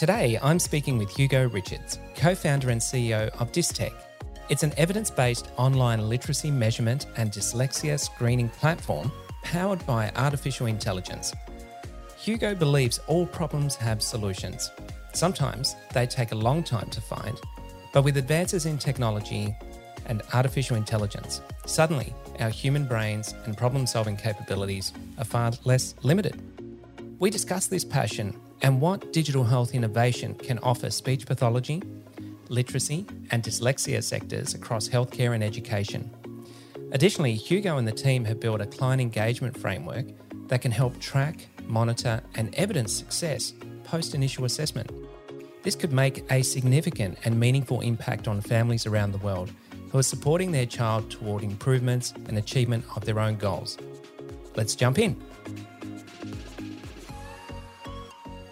Today, I'm speaking with Hugo Richards, co founder and CEO of Dystech. It's an evidence based online literacy measurement and dyslexia screening platform powered by artificial intelligence. Hugo believes all problems have solutions. Sometimes they take a long time to find, but with advances in technology and artificial intelligence, suddenly our human brains and problem solving capabilities are far less limited. We discuss this passion and what digital health innovation can offer speech pathology, literacy, and dyslexia sectors across healthcare and education. Additionally, Hugo and the team have built a client engagement framework that can help track, monitor, and evidence success post initial assessment. This could make a significant and meaningful impact on families around the world who are supporting their child toward improvements and achievement of their own goals. Let's jump in.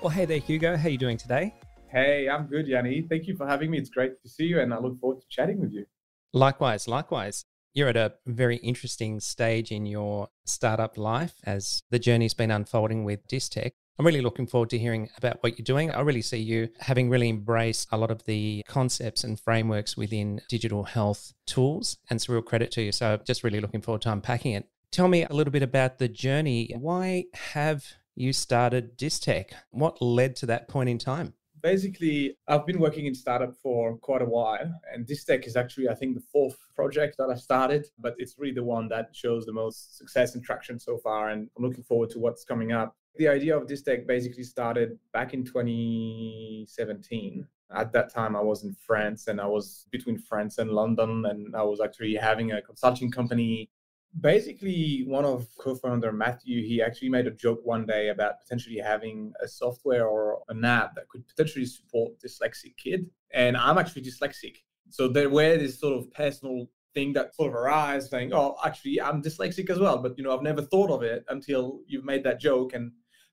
Well, hey there, Hugo. How are you doing today? Hey, I'm good, Yanni. Thank you for having me. It's great to see you, and I look forward to chatting with you. Likewise, likewise. You're at a very interesting stage in your startup life as the journey's been unfolding with Dystech. I'm really looking forward to hearing about what you're doing. I really see you having really embraced a lot of the concepts and frameworks within digital health tools, and it's a real credit to you. So, just really looking forward to unpacking it. Tell me a little bit about the journey. Why have you started Dystech. What led to that point in time? Basically, I've been working in startup for quite a while, and Dystech is actually, I think, the fourth project that I started, but it's really the one that shows the most success and traction so far, and I'm looking forward to what's coming up. The idea of Dystech basically started back in 2017. At that time, I was in France and I was between France and London, and I was actually having a consulting company basically one of co-founder matthew he actually made a joke one day about potentially having a software or an app that could potentially support dyslexic kid and i'm actually dyslexic. So there were this sort of personal thing that sort of arise saying oh actually i'm dyslexic as well but you know i've never thought of it until you've made that joke and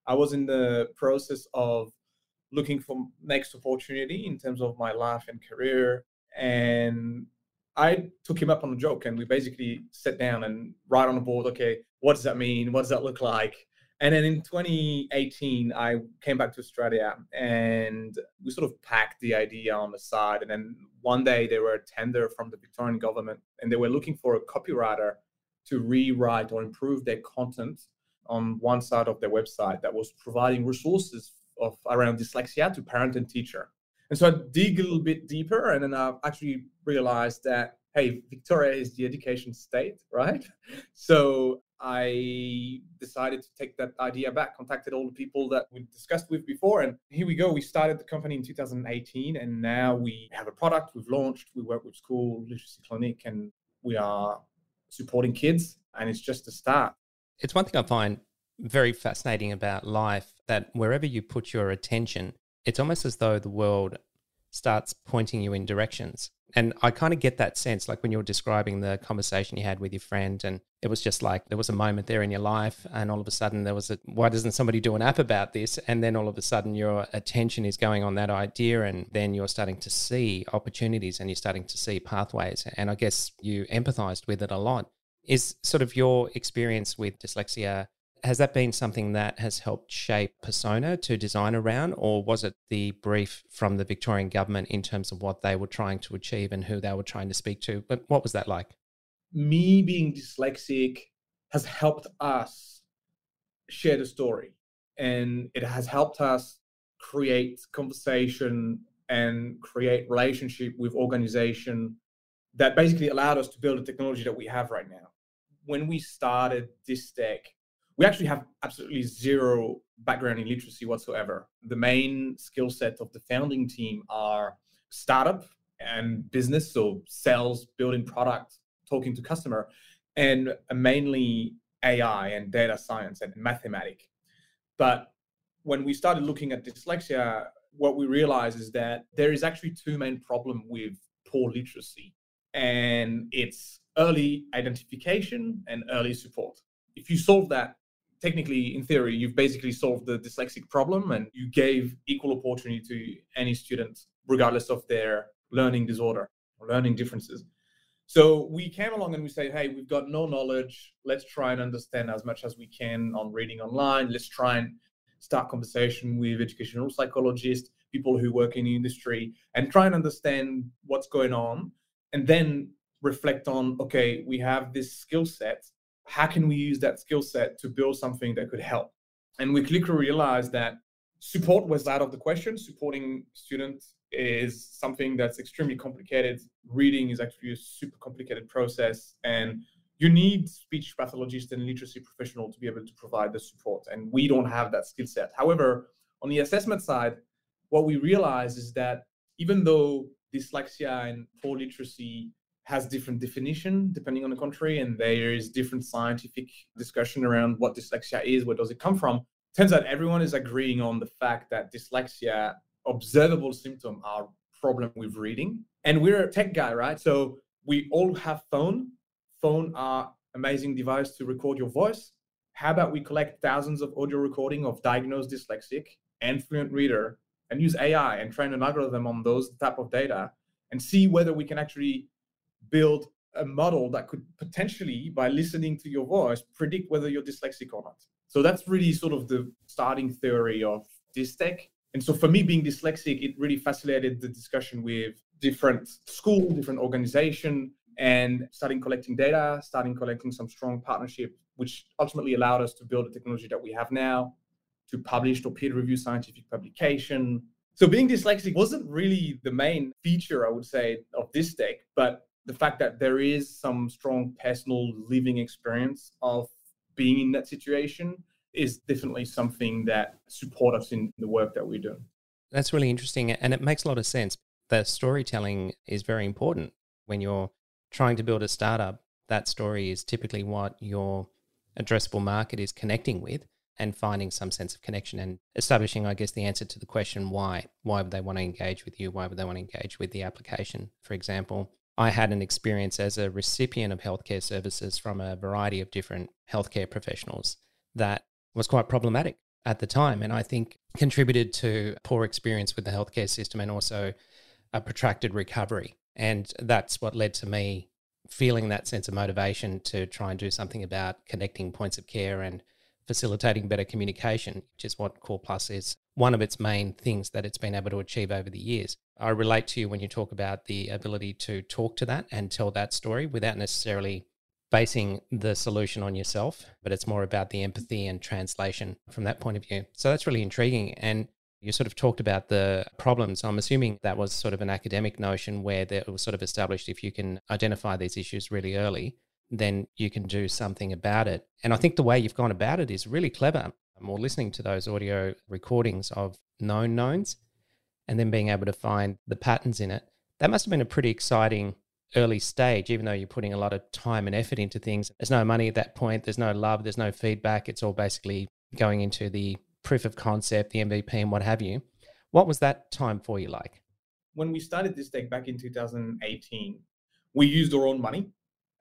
i was in the process of looking for next opportunity in terms of my life and career and I took him up on the joke and we basically sat down and write on the board, okay, what does that mean? What does that look like? And then in 2018, I came back to Australia and we sort of packed the idea on the side. And then one day there were a tender from the Victorian government and they were looking for a copywriter to rewrite or improve their content on one side of their website that was providing resources of around dyslexia to parent and teacher. And so I dig a little bit deeper, and then I actually realized that hey, Victoria is the education state, right? So I decided to take that idea back, contacted all the people that we discussed with before, and here we go. We started the company in 2018, and now we have a product we've launched. We work with school literacy clinic, and we are supporting kids, and it's just a start. It's one thing I find very fascinating about life that wherever you put your attention, it's almost as though the world starts pointing you in directions. And I kind of get that sense, like when you were describing the conversation you had with your friend, and it was just like there was a moment there in your life, and all of a sudden there was a why doesn't somebody do an app about this? And then all of a sudden your attention is going on that idea, and then you're starting to see opportunities and you're starting to see pathways. And I guess you empathized with it a lot. Is sort of your experience with dyslexia has that been something that has helped shape persona to design around or was it the brief from the victorian government in terms of what they were trying to achieve and who they were trying to speak to? But what was that like? Me being dyslexic has helped us share the story and it has helped us create conversation and create relationship with organization that basically allowed us to build the technology that we have right now. When we started Dystech we actually have absolutely zero background in literacy whatsoever. The main skill set of the founding team are startup and business, so sales, building product, talking to customer, and mainly AI and data science and mathematics. But when we started looking at dyslexia, what we realize is that there is actually two main problem with poor literacy, and it's early identification and early support. If you solve that, technically, in theory, you've basically solved the dyslexic problem and you gave equal opportunity to any student, regardless of their learning disorder or learning differences. So we came along and we said, hey, we've got no knowledge. Let's try and understand as much as we can on reading online. Let's try and start conversation with educational psychologists, people who work in the industry, and try and understand what's going on. And then reflect on, okay, we have this skill set. How can we use that skill set to build something that could help? And we quickly realized that support was out of the question. Supporting students is something that's extremely complicated. Reading is actually a super complicated process, and you need speech pathologists and literacy professional to be able to provide the support. And we don't have that skill set. However, on the assessment side, what we realize is that even though dyslexia and poor literacy has different definition depending on the country, and there is different scientific discussion around what dyslexia is, where does it come from. Turns out everyone is agreeing on the fact that dyslexia observable symptom are problem with reading. And we're a tech guy, right? So we all have phone. Phone are amazing device to record your voice. How about we collect thousands of audio recording of diagnosed dyslexic and fluent reader and use AI and train an algorithm on those type of data and see whether we can actually build a model that could potentially, by listening to your voice, predict whether you're dyslexic or not. So that's really sort of the starting theory of Dystech. And so for me, being dyslexic, it really facilitated the discussion with different school, different organization, and starting collecting data, starting collecting some strong partnership, which ultimately allowed us to build the technology that we have now, to publish or peer review scientific publication. So being dyslexic wasn't really the main feature, I would say, of Dystech, but the fact that there is some strong personal living experience of being in that situation is definitely something that support us in the work that we do. That's really interesting. And it makes a lot of sense. The storytelling is very important when you're trying to build a startup. That story is typically what your addressable market is connecting with and finding some sense of connection and establishing, I guess, the answer to the question why. Why would they want to engage with you? Why would they want to engage with the application? For example, I had an experience as a recipient of healthcare services from a variety of different healthcare professionals that was quite problematic at the time. And I think contributed to poor experience with the healthcare system and also a protracted recovery. And that's what led to me feeling that sense of motivation to try and do something about connecting points of care and facilitating better communication, which is what Coreplus is one of its main things that it's been able to achieve over the years. I relate to you when you talk about the ability to talk to that and tell that story without necessarily basing the solution on yourself, but it's more about the empathy and translation from that point of view. So that's really intriguing. And you sort of talked about the problems. I'm assuming that was sort of an academic notion where it was sort of established if you can identify these issues really early, then you can do something about it. And I think the way you've gone about it is really clever. More listening to those audio recordings of known knowns and then being able to find the patterns in it. That must have been a pretty exciting early stage, even though you're putting a lot of time and effort into things. There's no money at that point, there's no love, there's no feedback. It's all basically going into the proof of concept, the MVP, and what have you. What was that time for you like? When we started Dystech back in 2018, we used our own money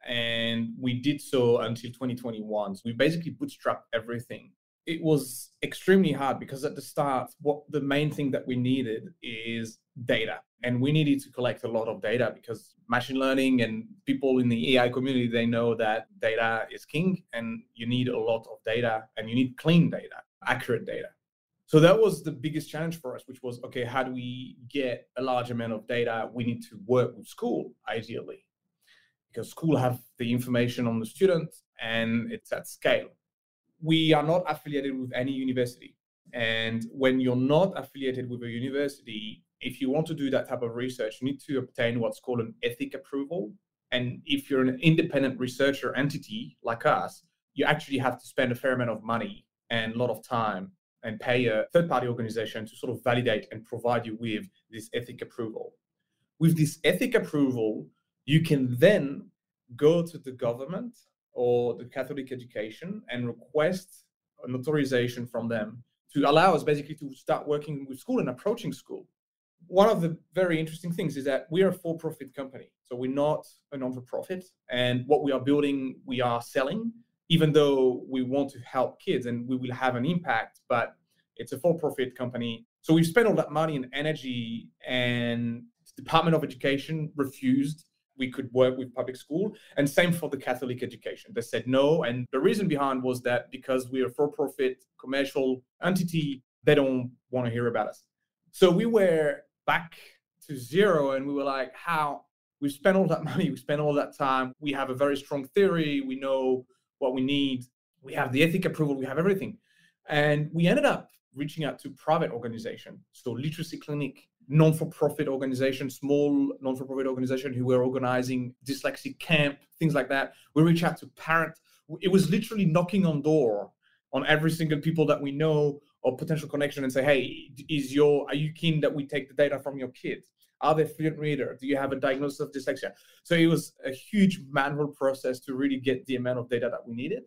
and we did so until 2021. So we basically bootstrapped everything it was extremely hard because at the start, what the main thing that we needed is data. And we needed to collect a lot of data because machine learning and people in the AI community, they know that data is king and you need a lot of data and you need clean data, accurate data. So that was the biggest challenge for us, which was okay, how do we get a large amount of data? We need to work with school, ideally, because school have the information on the students and it's at scale we are not affiliated with any university. And when you're not affiliated with a university, if you want to do that type of research, you need to obtain what's called an ethic approval. And if you're an independent researcher entity like us, you actually have to spend a fair amount of money and a lot of time and pay a third party organization to sort of validate and provide you with this ethic approval. With this ethic approval, you can then go to the government or the Catholic education and request an authorization from them to allow us basically to start working with school and approaching school. One of the very interesting things is that we are a for profit company. So we're not a non for profit. And what we are building, we are selling, even though we want to help kids and we will have an impact, but it's a for profit company. So we've spent all that money and energy, and the Department of Education refused we could work with public school. And same for the catholic education. They said no. And the reason behind was that because we're a for-profit commercial entity they don't want to hear about us. So we were back to zero and we were like how? We spent all that money we spent all that time. We have a very strong theory. We know what we need. We have the ethic approval. We have everything. And we ended up reaching out to private organization so literacy clinic non-for-profit organization, small non-for-profit organization who were organizing dyslexic camp, things like that. We reach out to parents. It was literally knocking on door on every single people that we know or potential connection and say, hey, is your are you keen that we take the data from your kids? Are they fluent reader? Do you have a diagnosis of dyslexia? So it was a huge manual process to really get the amount of data that we needed.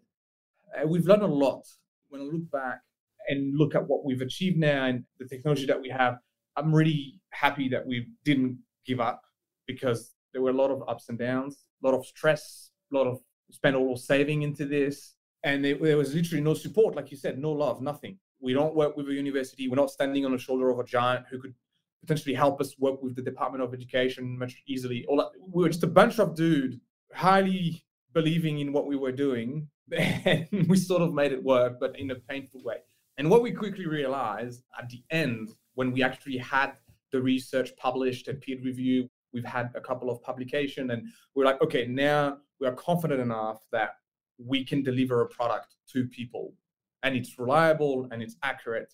Uh, we've learned a lot. When I look back and look at what we've achieved now and the technology that we have, I'm really happy that we didn't give up because there were a lot of ups and downs, a lot of stress, a lot of spent all saving into this, and there, there was literally no support, like you said, no love, nothing. We don't work with a university. We're not standing on the shoulder of a giant who could potentially help us work with the Department of Education much easily. All that, we were just a bunch of dude highly believing in what we were doing, and we sort of made it work, but in a painful way. And what we quickly realized at the end when we actually had the research published and peer review, we've had a couple of publication and we're like, okay, now we are confident enough that we can deliver a product to people and it's reliable and it's accurate.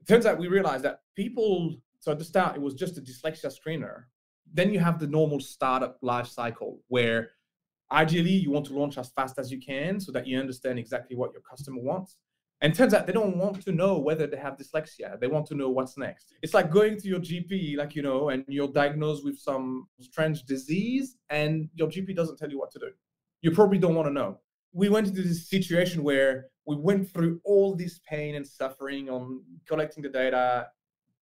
It turns out we realized that people, so at the start, it was just a dyslexia screener. Then you have the normal startup life cycle where ideally you want to launch as fast as you can so that you understand exactly what your customer wants. And turns out they don't want to know whether they have dyslexia. They want to know what's next. It's like going to your GP, like, you know, and you're diagnosed with some strange disease and your GP doesn't tell you what to do. You probably don't want to know. We went into this situation where we went through all this pain and suffering on collecting the data,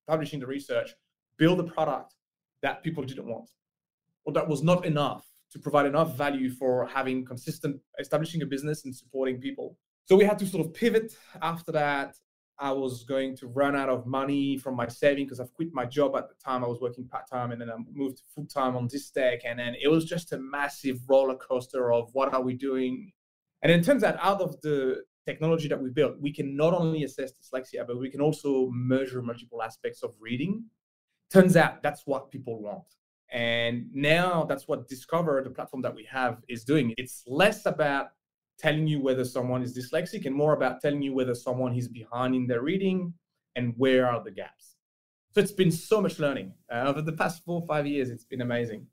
publishing the research, build a product that people didn't want, or that was not enough to provide enough value for having consistent establishing a business and supporting people so we had to sort of pivot after that. I was going to run out of money from my saving because I've quit my job at the time. I was working part time and then I moved full time on Dystech. And then it was just a massive roller coaster of what are we doing? And it turns out out of the technology that we built, we can not only assess dyslexia, but we can also measure multiple aspects of reading. Turns out that's what people want. And now that's what Discover, the platform that we have, is doing. It's less about telling you whether someone is dyslexic and more about telling you whether someone is behind in their reading and where are the gaps. So it's been so much learning. Uh, over the past four or five years, it's been amazing.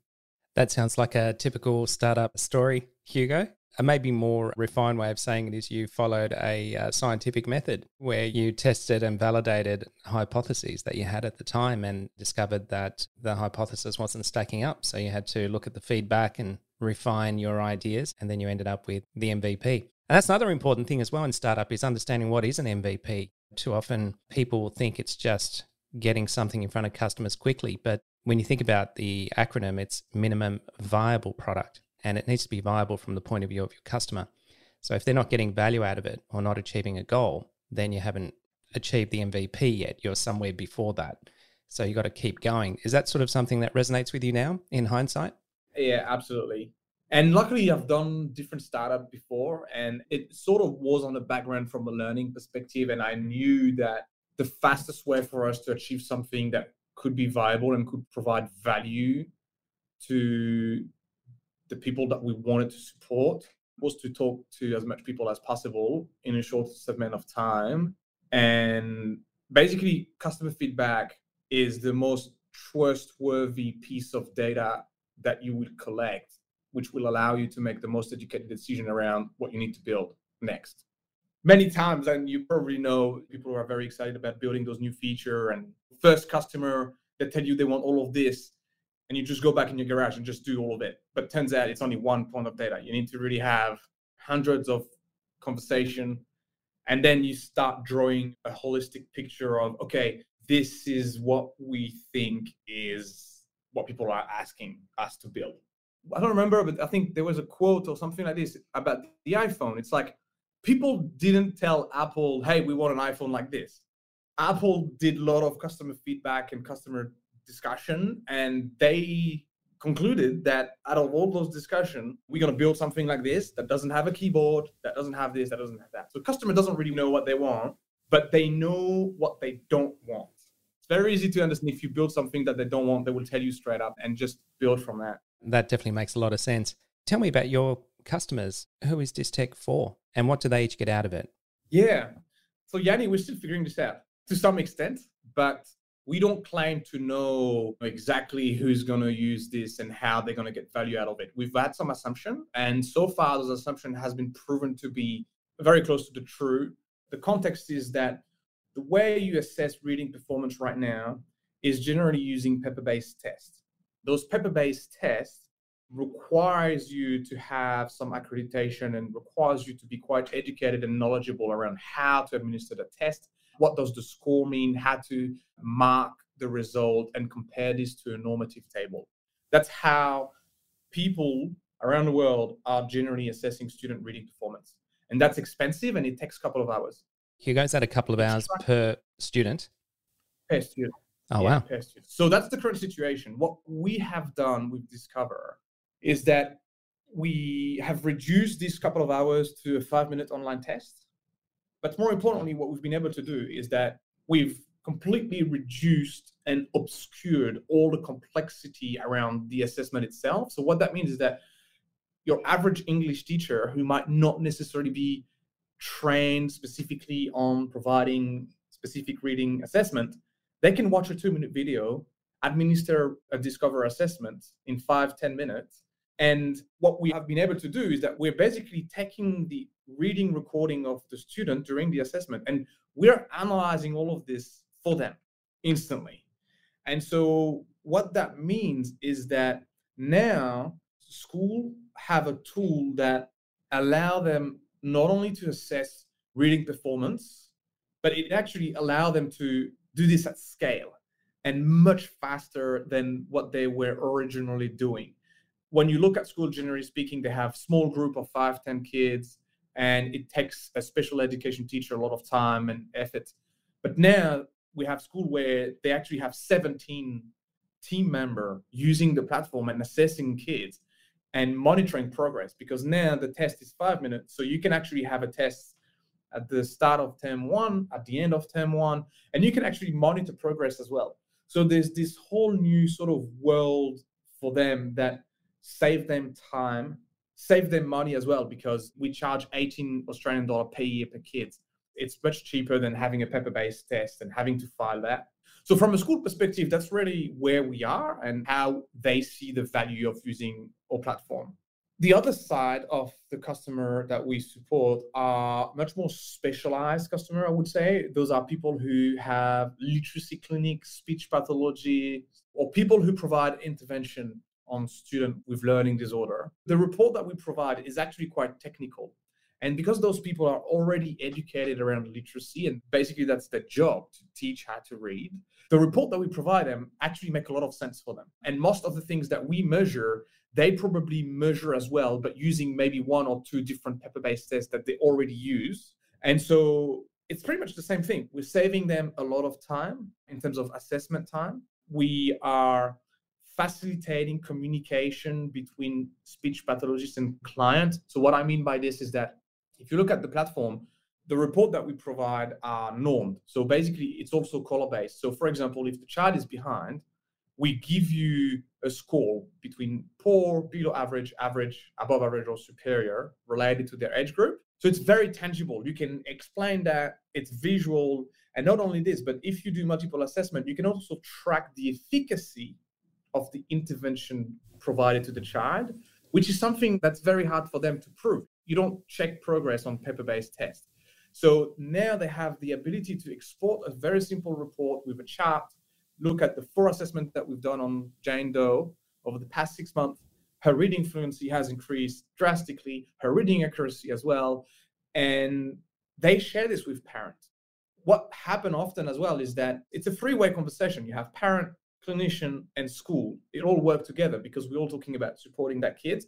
That sounds like a typical startup story, Hugo. A maybe more refined way of saying it is you followed a uh, scientific method where you tested and validated hypotheses that you had at the time and discovered that the hypothesis wasn't stacking up. So you had to look at the feedback and refine your ideas, and then you ended up with the MVP. And that's another important thing as well in startup is understanding what is an MVP. Too often people think it's just getting something in front of customers quickly, but when you think about the acronym, it's minimum viable product, and it needs to be viable from the point of view of your customer. So if they're not getting value out of it or not achieving a goal, then you haven't achieved the MVP yet. You're somewhere before that. So you got to keep going. Is that sort of something that resonates with you now in hindsight? Yeah, absolutely. And luckily, I've done different startup before, and it sort of was on the background from a learning perspective. And I knew that the fastest way for us to achieve something that could be viable and could provide value to the people that we wanted to support was to talk to as much people as possible in a short segment of time. And basically, customer feedback is the most trustworthy piece of data that you will collect, which will allow you to make the most educated decision around what you need to build next. Many times, and you probably know, people who are very excited about building those new feature and first customer that tell you they want all of this, and you just go back in your garage and just do all of it. But turns out it's only one point of data. You need to really have hundreds of conversation And then you start drawing a holistic picture of, okay, this is what we think is what people are asking us to build. I don't remember, but I think there was a quote or something like this about the iPhone. It's like people didn't tell Apple, hey, we want an iPhone like this. Apple did a lot of customer feedback and customer discussion, and they concluded that out of all those discussion, we're going to build something like this that doesn't have a keyboard, that doesn't have this, that doesn't have that. So customer doesn't really know what they want, but they know what they don't want. It's very easy to understand if you build something that they don't want, they will tell you straight up and just build from that. That definitely makes a lot of sense. Tell me about your customers. Who is Dystech for and what do they each get out of it? Yeah. So Yanni, we're still figuring this out to some extent, but we don't claim to know exactly who's going to use this and how they're going to get value out of it. We've had some assumption, and so far, those assumption has been proven to be very close to the true. The context is that the way you assess reading performance right now is generally using paper-based tests. Those paper-based tests requires you to have some accreditation and requires you to be quite educated and knowledgeable around how to administer the test what does the score mean, how to mark the result and compare this to a normative table. That's how people around the world are generally assessing student reading performance. And that's expensive and it takes a couple of hours. Hugo's at a couple of hours per student. Per student. Oh, yeah, wow. Per student. So that's the current situation. What we have done with Discover is that we have reduced this couple of hours to a five minute online test but more importantly, what we've been able to do is that we've completely reduced and obscured all the complexity around the assessment itself. So, what that means is that your average English teacher who might not necessarily be trained specifically on providing specific reading assessment, they can watch a two minute video, administer a Discover assessment in five ten minutes. And what we have been able to do is that we're basically taking the reading recording of the student during the assessment. And we're analyzing all of this for them instantly. And so what that means is that now school have a tool that allow them not only to assess reading performance, but it actually allow them to do this at scale and much faster than what they were originally doing. When you look at school, generally speaking, they have small group of five, 10 kids and it takes a special education teacher a lot of time and effort. But now we have school where they actually have 17 team member using the platform and assessing kids and monitoring progress because now the test is five minutes. So you can actually have a test at the start of term one, at the end of term one, and you can actually monitor progress as well. So there's this whole new sort of world for them that save them time save them money as well because we charge 18 Australian dollar per year per kid. It's much cheaper than having a paper-based test and having to file that. So from a school perspective, that's really where we are and how they see the value of using our platform. The other side of the customer that we support are much more specialized customer, I would say. Those are people who have literacy clinics, speech pathology, or people who provide intervention on student with learning disorder. The report that we provide is actually quite technical. And because those people are already educated around literacy, and basically that's their job to teach how to read, the report that we provide them actually make a lot of sense for them. And most of the things that we measure, they probably measure as well, but using maybe one or two different paper-based tests that they already use. And so it's pretty much the same thing. We're saving them a lot of time in terms of assessment time. We are facilitating communication between speech pathologists and client. So what I mean by this is that if you look at the platform, the report that we provide are normed. So basically, it's also color based. So for example, if the child is behind, we give you a score between poor, below average, average, above average, or superior related to their age group. So it's very tangible. You can explain that it's visual. And not only this, but if you do multiple assessment, you can also track the efficacy of the intervention provided to the child, which is something that's very hard for them to prove. You don't check progress on paper based tests. So now they have the ability to export a very simple report with a chart, look at the four assessments that we've done on Jane Doe over the past six months. Her reading fluency has increased drastically, her reading accuracy as well. And they share this with parents. What happen often as well is that it's a three-way conversation. You have parent, clinician, and school. It all work together because we're all talking about supporting that kids.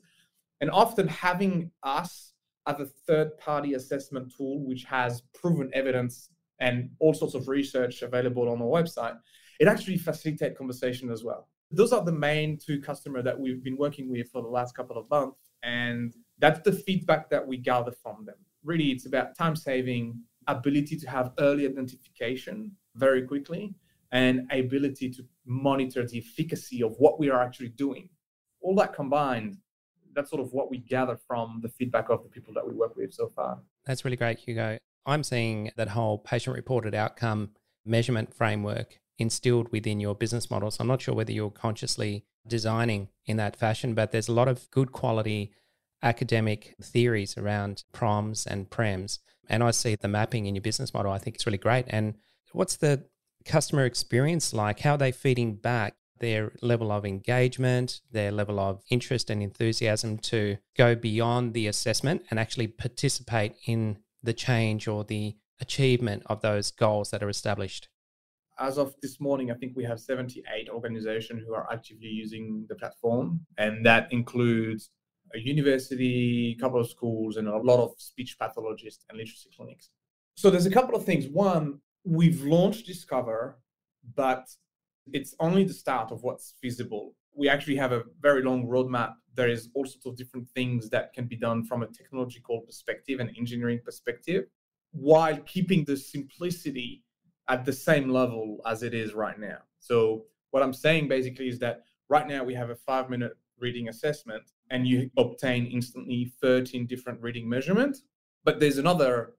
And often having us as a third-party assessment tool, which has proven evidence and all sorts of research available on our website, it actually facilitates conversation as well. Those are the main two customers that we've been working with for the last couple of months. And that's the feedback that we gather from them. Really, it's about time saving, ability to have early identification very quickly, and ability to monitor the efficacy of what we are actually doing. All that combined, that's sort of what we gather from the feedback of the people that we work with so far. That's really great, Hugo. I'm seeing that whole patient reported outcome measurement framework instilled within your business model. So I'm not sure whether you're consciously designing in that fashion, but there's a lot of good quality academic theories around proms and prems. And I see the mapping in your business model. I think it's really great. And what's the customer experience like? How are they feeding back their level of engagement, their level of interest and enthusiasm to go beyond the assessment and actually participate in the change or the achievement of those goals that are established? as of this morning, I think we have 78 organizations who are actively using the platform, and that includes a university, a couple of schools, and a lot of speech pathologists and literacy clinics. So there's a couple of things. One, we've launched Discover, but it's only the start of what's feasible. We actually have a very long roadmap. There is all sorts of different things that can be done from a technological perspective and engineering perspective, while keeping the simplicity at the same level as it is right now. So what I'm saying basically is that right now we have a five minute reading assessment and you obtain instantly 13 different reading measurements. But there's another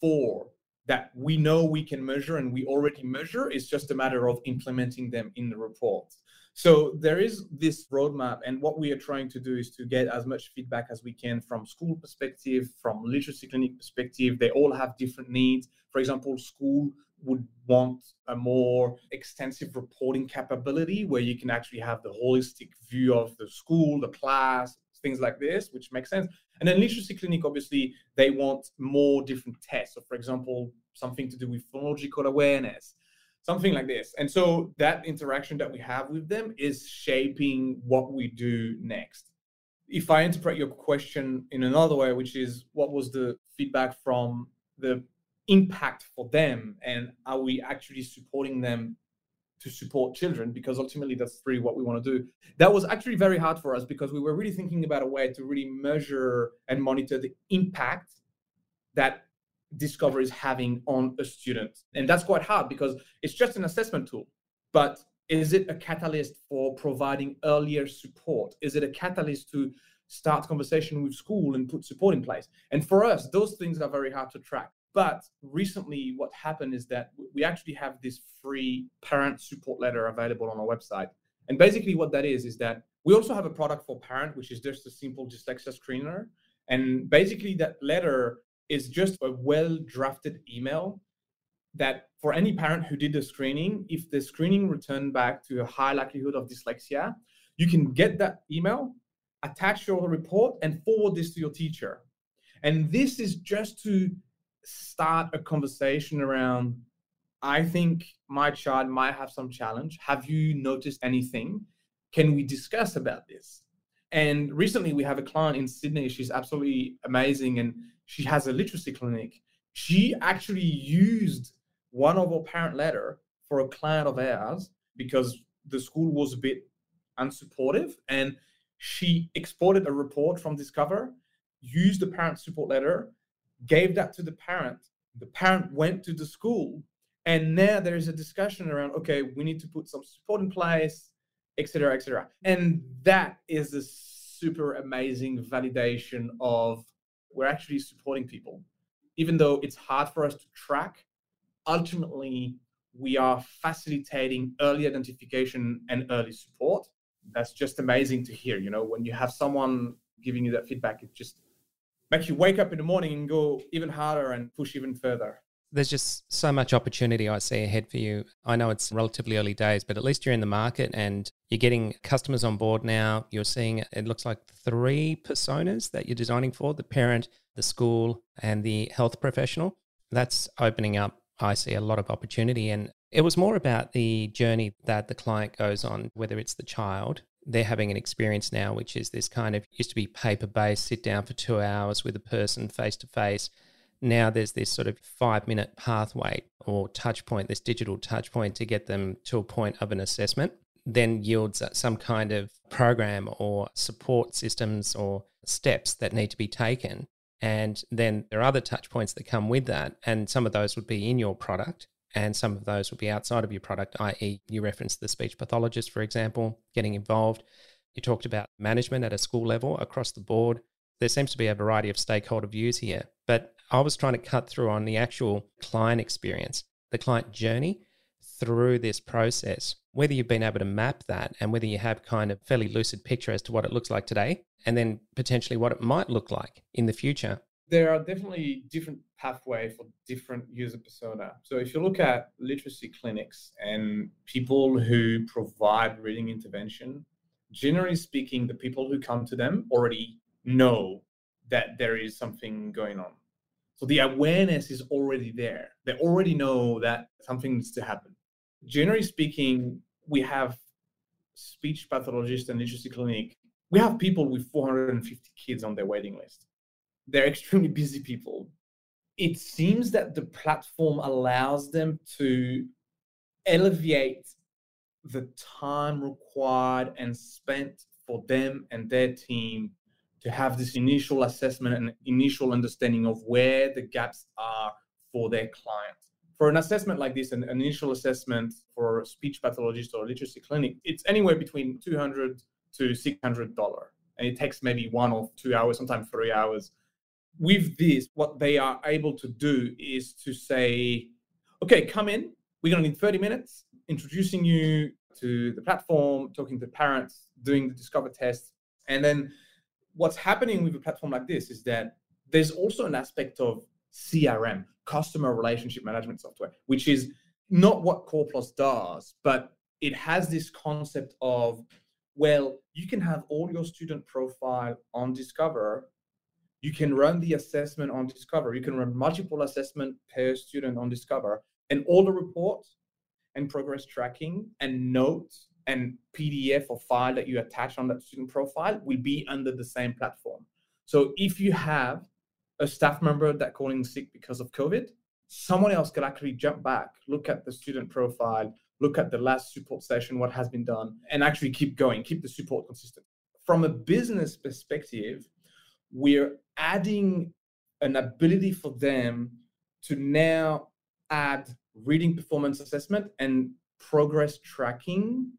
four that we know we can measure and we already measure. It's just a matter of implementing them in the report. So there is this roadmap, and what we are trying to do is to get as much feedback as we can from school perspective, from literacy clinic perspective. They all have different needs. For example, school would want a more extensive reporting capability where you can actually have the holistic view of the school, the class, things like this, which makes sense. And then literacy clinic, obviously, they want more different tests. So, for example, something to do with phonological awareness, something like this. And so that interaction that we have with them is shaping what we do next. If I interpret your question in another way, which is what was the feedback from the impact for them and are we actually supporting them to support children because ultimately that's really what we want to do. That was actually very hard for us because we were really thinking about a way to really measure and monitor the impact that discover is having on a student. And that's quite hard because it's just an assessment tool. But is it a catalyst for providing earlier support? Is it a catalyst to start conversation with school and put support in place? And for us those things are very hard to track but recently, what happened is that we actually have this free parent support letter available on our website. And basically, what that is, is that we also have a product for parent, which is just a simple dyslexia screener. And basically, that letter is just a well drafted email that for any parent who did the screening, if the screening returned back to a high likelihood of dyslexia, you can get that email, attach your report, and forward this to your teacher. And this is just to start a conversation around I think my child might have some challenge. Have you noticed anything? Can we discuss about this? And recently we have a client in Sydney. She's absolutely amazing and she has a literacy clinic. She actually used one of our parent letter for a client of ours because the school was a bit unsupportive and she exported a report from Discover, used the parent support letter, gave that to the parent. The parent went to the school, and now there is a discussion around okay, we need to put some support in place, etc., etc. And that is a super amazing validation of we're actually supporting people, even though it's hard for us to track. Ultimately, we are facilitating early identification and early support. That's just amazing to hear. You know, when you have someone giving you that feedback, it just makes you wake up in the morning and go even harder and push even further. There's just so much opportunity I see ahead for you. I know it's relatively early days, but at least you're in the market and you're getting customers on board now. You're seeing it looks like three personas that you're designing for the parent, the school and the health professional. That's opening up, I see, a lot of opportunity. And it was more about the journey that the client goes on, whether it's the child. They're having an experience now, which is this kind of used to be paper based, sit down for two hours with a person face to face. Now there's this sort of five minute pathway or touch point, this digital touch point to get them to a point of an assessment then yields some kind of program or support systems or steps that need to be taken. And then there are other touch points that come with that. And some of those would be in your product and some of those will be outside of your product, i.e., you referenced the speech pathologist, for example, getting involved. You talked about management at a school level across the board. There seems to be a variety of stakeholder views here, but I was trying to cut through on the actual client experience, the client journey through this process, whether you've been able to map that and whether you have kind of fairly lucid picture as to what it looks like today and then potentially what it might look like in the future. There are definitely different pathway for different user persona. So if you look at literacy clinics and people who provide reading intervention, generally speaking, the people who come to them already know that there is something going on. So the awareness is already there. They already know that something needs to happen generally speaking, we have speech pathologists and literacy clinic. We have people with 450 kids on their waiting list. They're extremely busy people. It seems that the platform allows them to elevate the time required and spent for them and their team to have this initial assessment and initial understanding of where the gaps are for their clients for an assessment like this, an, initial assessment for a speech pathologist or literacy clinic, it's anywhere between 200 to 600 dollar, and it takes maybe one or two hours, sometimes three hours. With this, what they are able to do is to say, okay, come in. We're going to need 30 minutes introducing you to the platform, talking to parents, doing the discover test. And then what's happening with a platform like this is that there's also an aspect of CRM, customer relationship management software, which is not what Coreplus does, but it has this concept of, well, you can have all your student profile on Discover. You can run the assessment on Discover. You can run multiple assessment per student on Discover, and all the reports and progress tracking and notes and PDF or file that you attach on that student profile will be under the same platform. So if you have a staff member that calling sick because of COVID, someone else could actually jump back, look at the student profile, look at the last support session, what has been done, and actually keep going, keep the support consistent. From a business perspective, we're adding an ability for them to now add reading performance assessment and progress tracking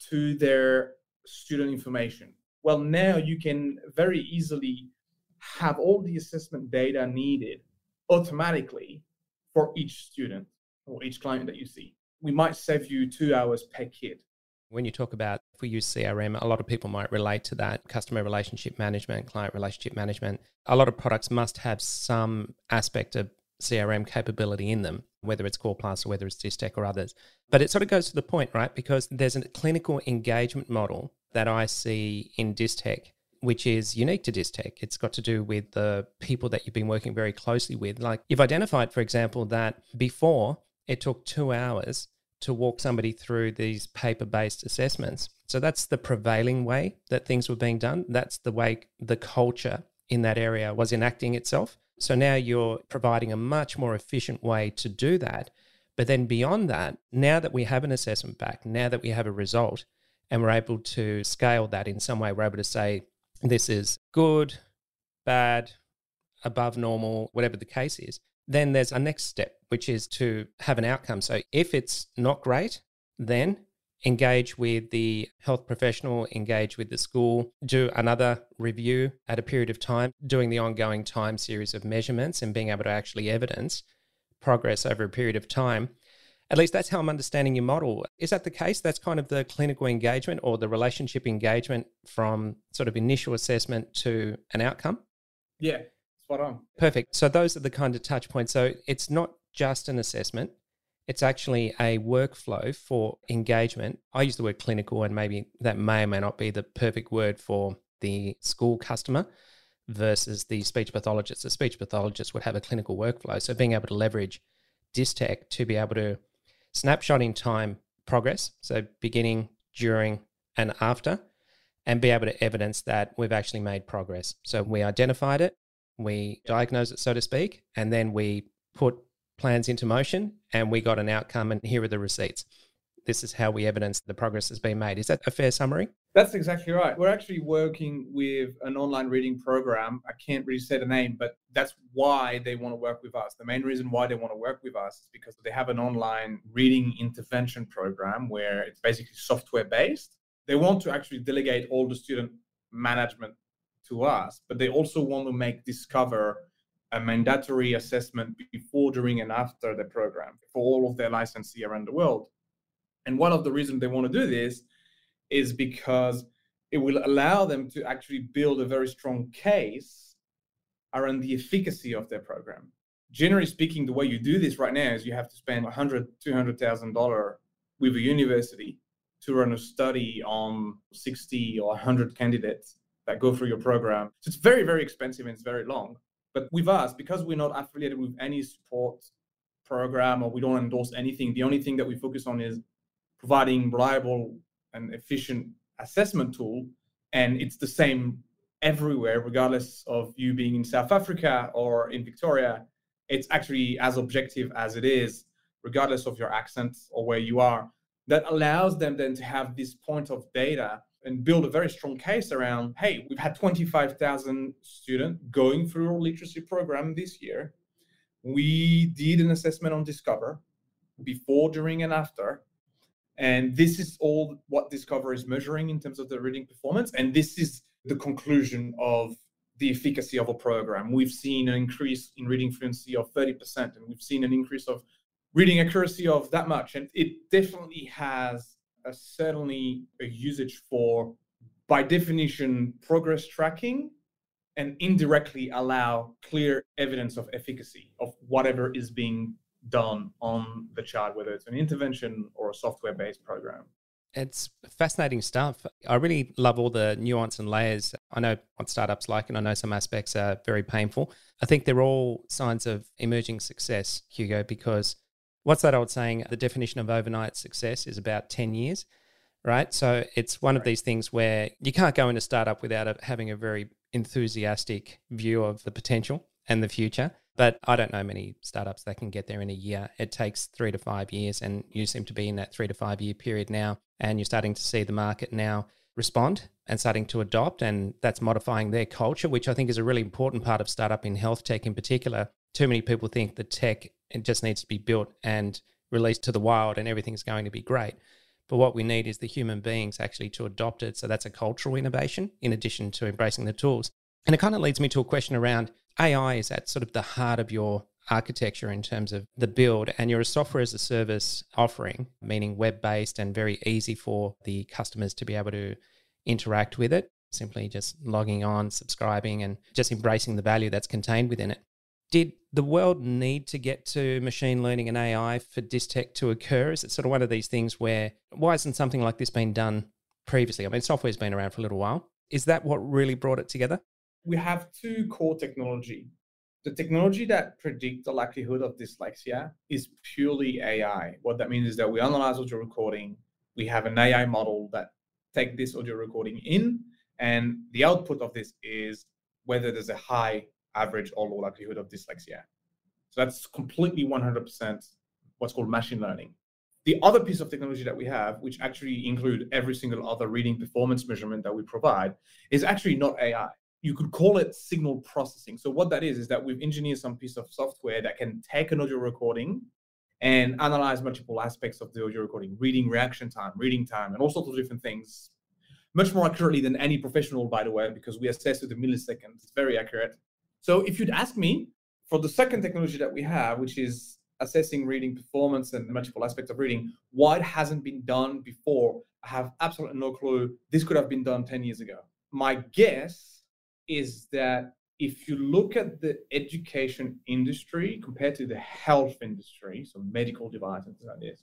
to their student information. Well, now you can very easily have all the assessment data needed automatically for each student or each client that you see. We might save you two hours per kid. When you talk about if we use CRM, a lot of people might relate to that customer relationship management, client relationship management. A lot of products must have some aspect of CRM capability in them, whether it's Coreplus or whether it's Dystech or others. But it sort of goes to the point, right? Because there's a clinical engagement model that I see in Dystech which is unique to Dystech. It's got to do with the people that you've been working very closely with. Like you've identified, for example, that before it took two hours to walk somebody through these paper based assessments. So that's the prevailing way that things were being done. That's the way the culture in that area was enacting itself. So now you're providing a much more efficient way to do that. But then beyond that, now that we have an assessment back, now that we have a result, and we're able to scale that in some way, we're able to say, this is good, bad, above normal, whatever the case is, then there's a next step, which is to have an outcome. So if it's not great, then engage with the health professional, engage with the school, do another review at a period of time, doing the ongoing time series of measurements and being able to actually evidence progress over a period of time. At least that's how I'm understanding your model. Is that the case? That's kind of the clinical engagement or the relationship engagement from sort of initial assessment to an outcome? Yeah, spot on. Perfect. So those are the kind of touch points. So it's not just an assessment, it's actually a workflow for engagement. I use the word clinical, and maybe that may or may not be the perfect word for the school customer. versus the speech pathologist. The speech pathologist would have a clinical workflow. So being able to leverage Dystech to be able to snapshot in time progress, so beginning, during, and after, and be able to evidence that we've actually made progress. So we identified it, we diagnose it, so to speak, and then we put plans into motion and we got an outcome, and here are the receipts. This is how we evidence the progress has been made. Is that a fair summary? That's exactly right. We're actually working with an online reading program. I can't really say the name, but that's why they want to work with us. The main reason why they want to work with us is because they have an online reading intervention program where it's basically software based. They want to actually delegate all the student management to us, but they also want to make Discover a mandatory assessment before, during, and after the program for all of their licensee around the world. And one of the reasons they want to do this is because it will allow them to actually build a very strong case around the efficacy of their program. Generally speaking, the way you do this right now is you have to spend 100, 200,000 dollar with a university to run a study on 60 or 100 candidates that go through your program. So it's very, very expensive and it's very long. But with us, because we're not affiliated with any support program or we don't endorse anything, the only thing that we focus on is providing reliable and efficient assessment tool. And it's the same everywhere, regardless of you being in South Africa or in Victoria. It's actually as objective as it is, regardless of your accent or where you are. That allows them then to have this point of data and build a very strong case around hey, we've had 25,000 students going through our literacy program this year. We did an assessment on Discover before, during, and after. And this is all what Discover is measuring in terms of the reading performance. And this is the conclusion of the efficacy of a program. We've seen an increase in reading fluency of 30%, and we've seen an increase of reading accuracy of that much. And it definitely has certainly a usage for, by definition, progress tracking and indirectly allow clear evidence of efficacy of whatever is being done on the chart, whether it's an intervention or a software based program. It's fascinating stuff. I really love all the nuance and layers. I know what startups like, and I know some aspects are very painful. I think they're all signs of emerging success, Hugo, because what's that old saying? The definition of overnight success is about 10 years, right? So it's one of these things where you can't go into startup without having a very enthusiastic view of the potential and the future. But I don't know many startups that can get there in a year. It takes three to five years, and you seem to be in that three to five year period now. And you're starting to see the market now respond and starting to adopt, and that's modifying their culture, which I think is a really important part of startup in health tech in particular. Too many people think the tech it just needs to be built and released to the wild, and everything's going to be great. But what we need is the human beings actually to adopt it. So that's a cultural innovation in addition to embracing the tools. And it kind of leads me to a question around AI is at sort of the heart of your architecture in terms of the build, and you're a software as a service offering, meaning web based and very easy for the customers to be able to interact with it, simply just logging on, subscribing, and just embracing the value that's contained within it. Did the world need to get to machine learning and AI for Dystech to occur? Is it sort of one of these things where why hasn't something like this been done previously? I mean, software's been around for a little while. Is that what really brought it together? we have two core technology. The technology that predict the likelihood of dyslexia is purely AI. What that means is that we analyze audio recording. We have an AI model that take this audio recording in, and the output of this is whether there's a high, average, or low likelihood of dyslexia. So that's completely 100% what's called machine learning. The other piece of technology that we have, which actually include every single other reading performance measurement that we provide, is actually not AI you could call it signal processing. So what that is is that we've engineered some piece of software that can take an audio recording and analyze multiple aspects of the audio recording, reading reaction time, reading time, and all sorts of different things, much more accurately than any professional, by the way, because we assess to the millisecond. It's very accurate. So if you'd ask me for the second technology that we have, which is assessing reading performance and the multiple aspects of reading, why it hasn't been done before, I have absolutely no clue. This could have been done 10 years ago. My guess is that if you look at the education industry compared to the health industry, so medical devices, that is,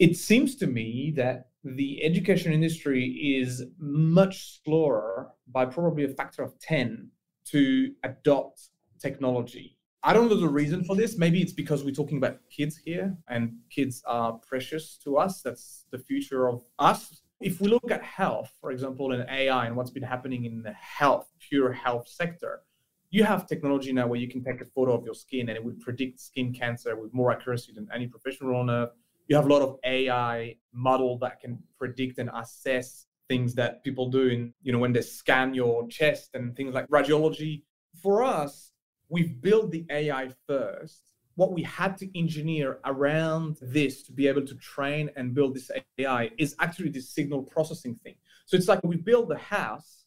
it seems to me that the education industry is much slower by probably a factor of 10 to adopt technology. I don't know the reason for this. Maybe it's because we're talking about kids here and kids are precious to us. That's the future of us. If we look at health, for example, in AI and what's been happening in the health, pure health sector, you have technology now where you can take a photo of your skin and it would predict skin cancer with more accuracy than any professional on earth. You have a lot of AI model that can predict and assess things that people do in, you know, when they scan your chest and things like radiology. For us, we've built the AI first. What we had to engineer around this to be able to train and build this AI is actually this signal processing thing. So it's like we built the house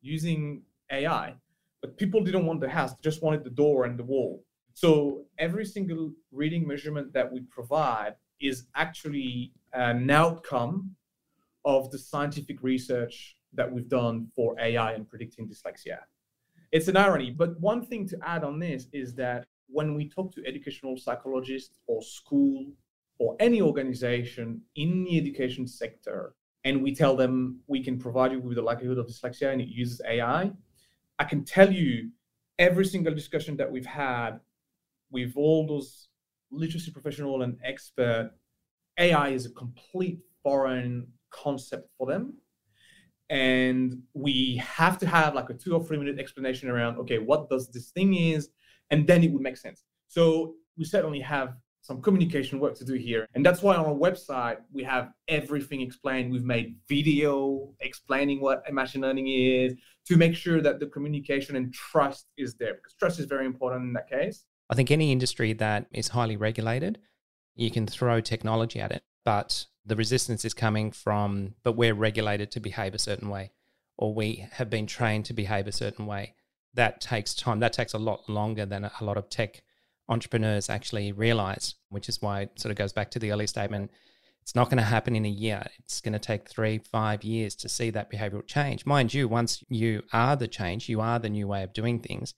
using AI, but people didn't want the house, they just wanted the door and the wall. So every single reading measurement that we provide is actually an outcome of the scientific research that we've done for AI and predicting dyslexia. It's an irony, but one thing to add on this is that when we talk to educational psychologists or school or any organization in the education sector, and we tell them we can provide you with the likelihood of dyslexia and it uses AI, I can tell you every single discussion that we've had with all those literacy professional and expert, AI is a complete foreign concept for them. And we have to have like a two or three minute explanation around, okay, what does this thing is? And then it would make sense. So we certainly have some communication work to do here. And that's why on our website, we have everything explained. We've made video explaining what machine learning is to make sure that the communication and trust is there because trust is very important in that case. I think any industry that is highly regulated, you can throw technology at it, but the resistance is coming from, but we're regulated to behave a certain way, or we have been trained to behave a certain way. That takes time. That takes a lot longer than a lot of tech entrepreneurs actually realize, which is why it sort of goes back to the early statement. It's not going to happen in a year. It's going to take three, five years to see that behavioral change. Mind you, once you are the change, you are the new way of doing things.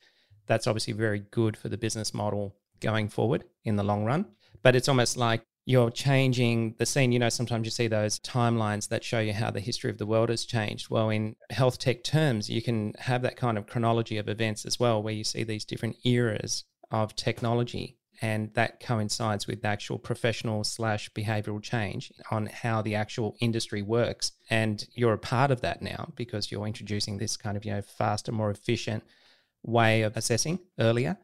That's obviously very good for the business model going forward in the long run. But it's almost like you're changing the scene. You know, sometimes you see those timelines that show you how the history of the world has changed. Well, in health tech terms, you can have that kind of chronology of events as well, where you see these different eras of technology. And that coincides with actual professional slash behavioral change on how the actual industry works. And you're a part of that now because you're introducing this kind of, you know, faster, more efficient way of assessing earlier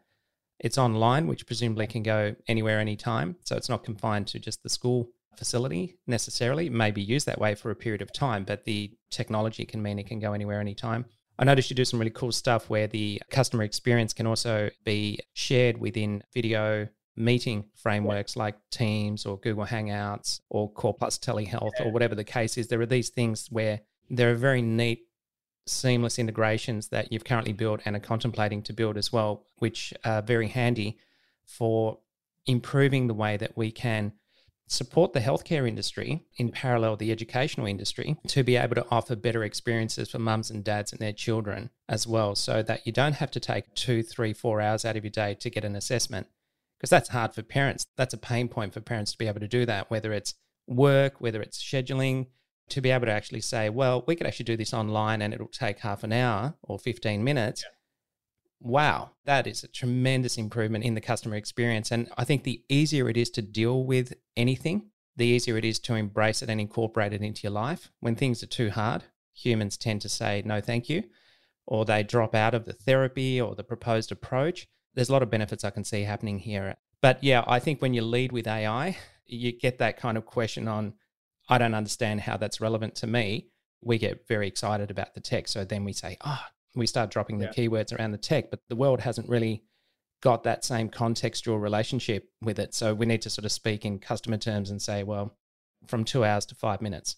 it's online, which presumably can go anywhere, anytime. So it's not confined to just the school facility necessarily. It may be used that way for a period of time, but the technology can mean it can go anywhere, anytime. I noticed you do some really cool stuff where the customer experience can also be shared within video meeting frameworks like Teams or Google Hangouts or Coreplus Telehealth or whatever the case is. There are these things where there are very neat seamless integrations that you've currently built and are contemplating to build as well, which are very handy for improving the way that we can support the healthcare industry in parallel the educational industry to be able to offer better experiences for mums and dads and their children as well so that you don't have to take two three four hours out of your day to get an assessment. Because that's hard for parents. That's a pain point for parents to be able to do that whether it's work whether it's scheduling to be able to actually say, well, we could actually do this online and it'll take half an hour or 15 minutes. Yeah. Wow, that is a tremendous improvement in the customer experience. And I think the easier it is to deal with anything, the easier it is to embrace it and incorporate it into your life. When things are too hard, humans tend to say, no, thank you, or they drop out of the therapy or the proposed approach. There's a lot of benefits I can see happening here. But yeah, I think when you lead with AI, you get that kind of question on, I don't understand how that's relevant to me. We get very excited about the tech. So then we say, oh, we start dropping the yeah. keywords around the tech, but the world hasn't really got that same contextual relationship with it. So we need to sort of speak in customer terms and say, well, from two hours to five minutes,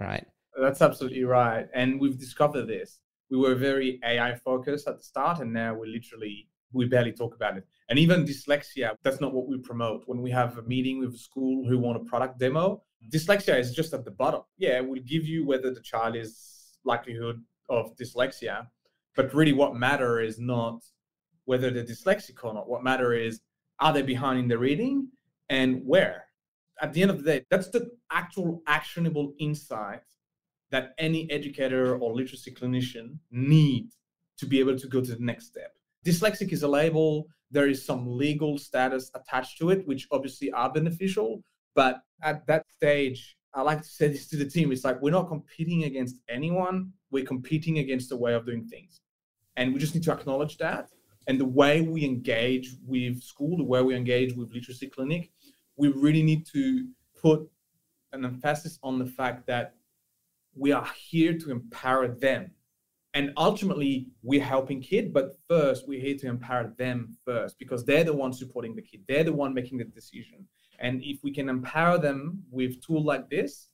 right? That's absolutely right. And we've discovered this. We were very AI focused at the start, and now we literally we barely talk about it. And even dyslexia, that's not what we promote. When we have a meeting with a school who want a product demo, mm. dyslexia is just at the bottom. Yeah, we'll give you whether the child is likelihood of dyslexia, but really what matter is not whether they're dyslexic or not. What matter is are they behind in the reading and where? At the end of the day, that's the actual actionable insight that any educator or literacy clinician need to be able to go to the next step. Dyslexic is a label. There is some legal status attached to it, which obviously are beneficial. But at that stage, I like to say this to the team. It's like we're not competing against anyone. We're competing against the way of doing things. And we just need to acknowledge that. And the way we engage with school, the way we engage with literacy clinic, we really need to put an emphasis on the fact that we are here to empower them. And ultimately, we're helping kid, but first we're here to empower them first because they're the ones supporting the kid. They're the one making the decision. And if we can empower them with tool like this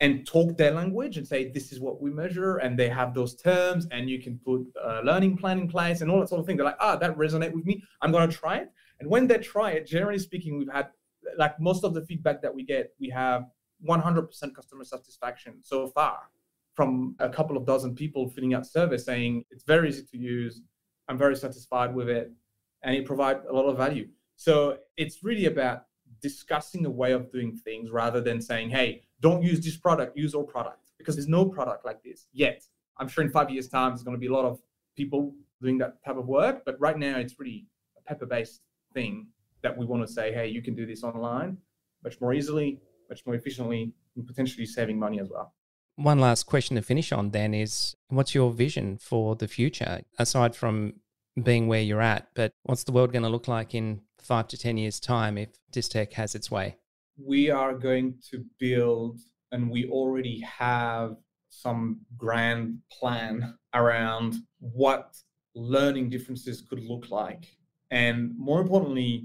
and talk their language and say, this is what we measure, and they have those terms, and you can put a learning plan in place and all that sort of thing. They're like, ah, that resonate with me. I'm gonna try it. And when they try it, generally speaking, we've had like most of the feedback that we get, we have 100% customer satisfaction so far from a couple of dozen people filling out surveys saying it's very easy to use. I'm very satisfied with it, and it provides a lot of value. So it's really about discussing a way of doing things rather than saying, hey, don't use this product, use our product. Because there's no product like this yet. I'm sure in five years' time, there's going to be a lot of people doing that type of work. But right now, it's really a paper based thing that we want to say, hey, you can do this online much more easily, much more efficiently, and potentially saving money as well. One last question to finish on then is what's your vision for the future aside from being where you're at, but what's the world going to look like in five to 10 years' time if Dystech has its way? We are going to build, and we already have some grand plan around what learning differences could look like. And more importantly,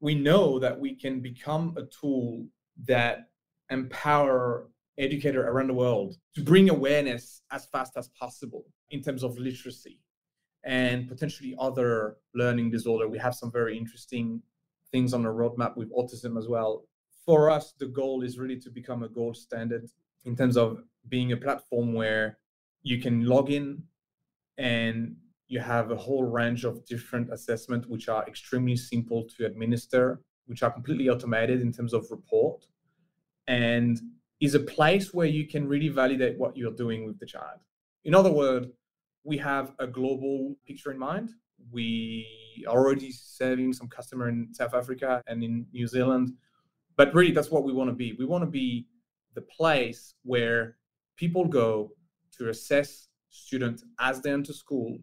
we know that we can become a tool that empower educator around the world to bring awareness as fast as possible in terms of literacy and potentially other learning disorder. We have some very interesting things on the roadmap with autism as well. For us, the goal is really to become a gold standard in terms of being a platform where you can log in and you have a whole range of different assessments which are extremely simple to administer which are completely automated in terms of report and is a place where you can really validate what you're doing with the child. In other words we have a global picture in mind. We are already serving some customer in south africa and in new zealand but really that's what we want to be. We want to be the place where people go to assess students as they enter school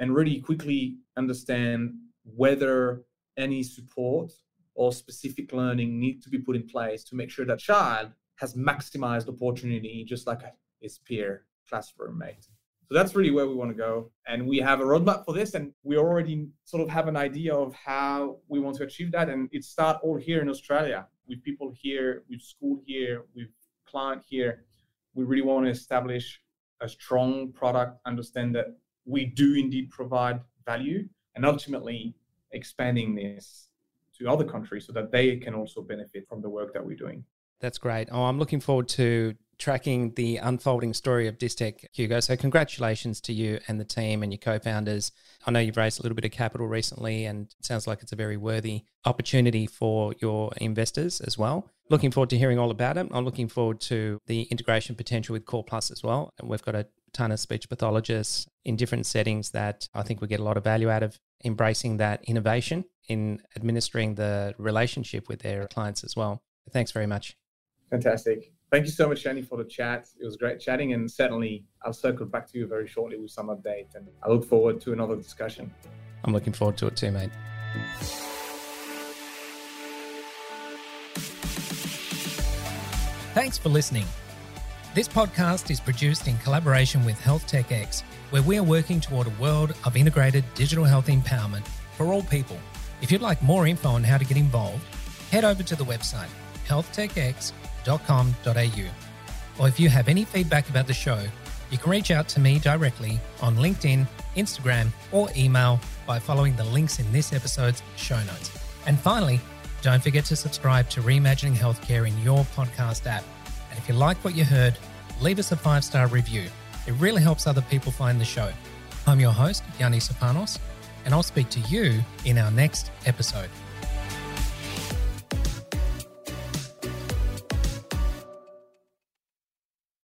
and really quickly understand whether any support or specific learning need to be put in place to make sure that child has maximized opportunity just like his peer classroom mate so that's really where we want to go and we have a roadmap for this and we already sort of have an idea of how we want to achieve that and it start all here in australia with people here with school here with client here we really want to establish a strong product understand that we do indeed provide value and ultimately expanding this to other countries so that they can also benefit from the work that we're doing. That's great. Oh, I'm looking forward to tracking the unfolding story of Dystech, Hugo. So, congratulations to you and the team and your co founders. I know you've raised a little bit of capital recently, and it sounds like it's a very worthy opportunity for your investors as well. Looking forward to hearing all about it. I'm looking forward to the integration potential with Coreplus as well. And we've got a ton of speech pathologists in different settings that I think we get a lot of value out of embracing that innovation in administering the relationship with their clients as well. Thanks very much. Fantastic. Thank you so much, Jenny, for the chat. It was great chatting, and certainly I'll circle back to you very shortly with some update. And I look forward to another discussion. I'm looking forward to it too, mate. Thanks for listening. This podcast is produced in collaboration with Health Tech X, where we are working toward a world of integrated digital health empowerment for all people. If you'd like more info on how to get involved, head over to the website healthtechx.com.au. Or if you have any feedback about the show, you can reach out to me directly on LinkedIn, Instagram, or email by following the links in this episode's show notes. And finally, don't forget to subscribe to Reimagining Healthcare in your podcast app. And if you like what you heard, leave us a five star review. It really helps other people find the show. I'm your host, Yanni Sopanos, and I'll speak to you in our next episode.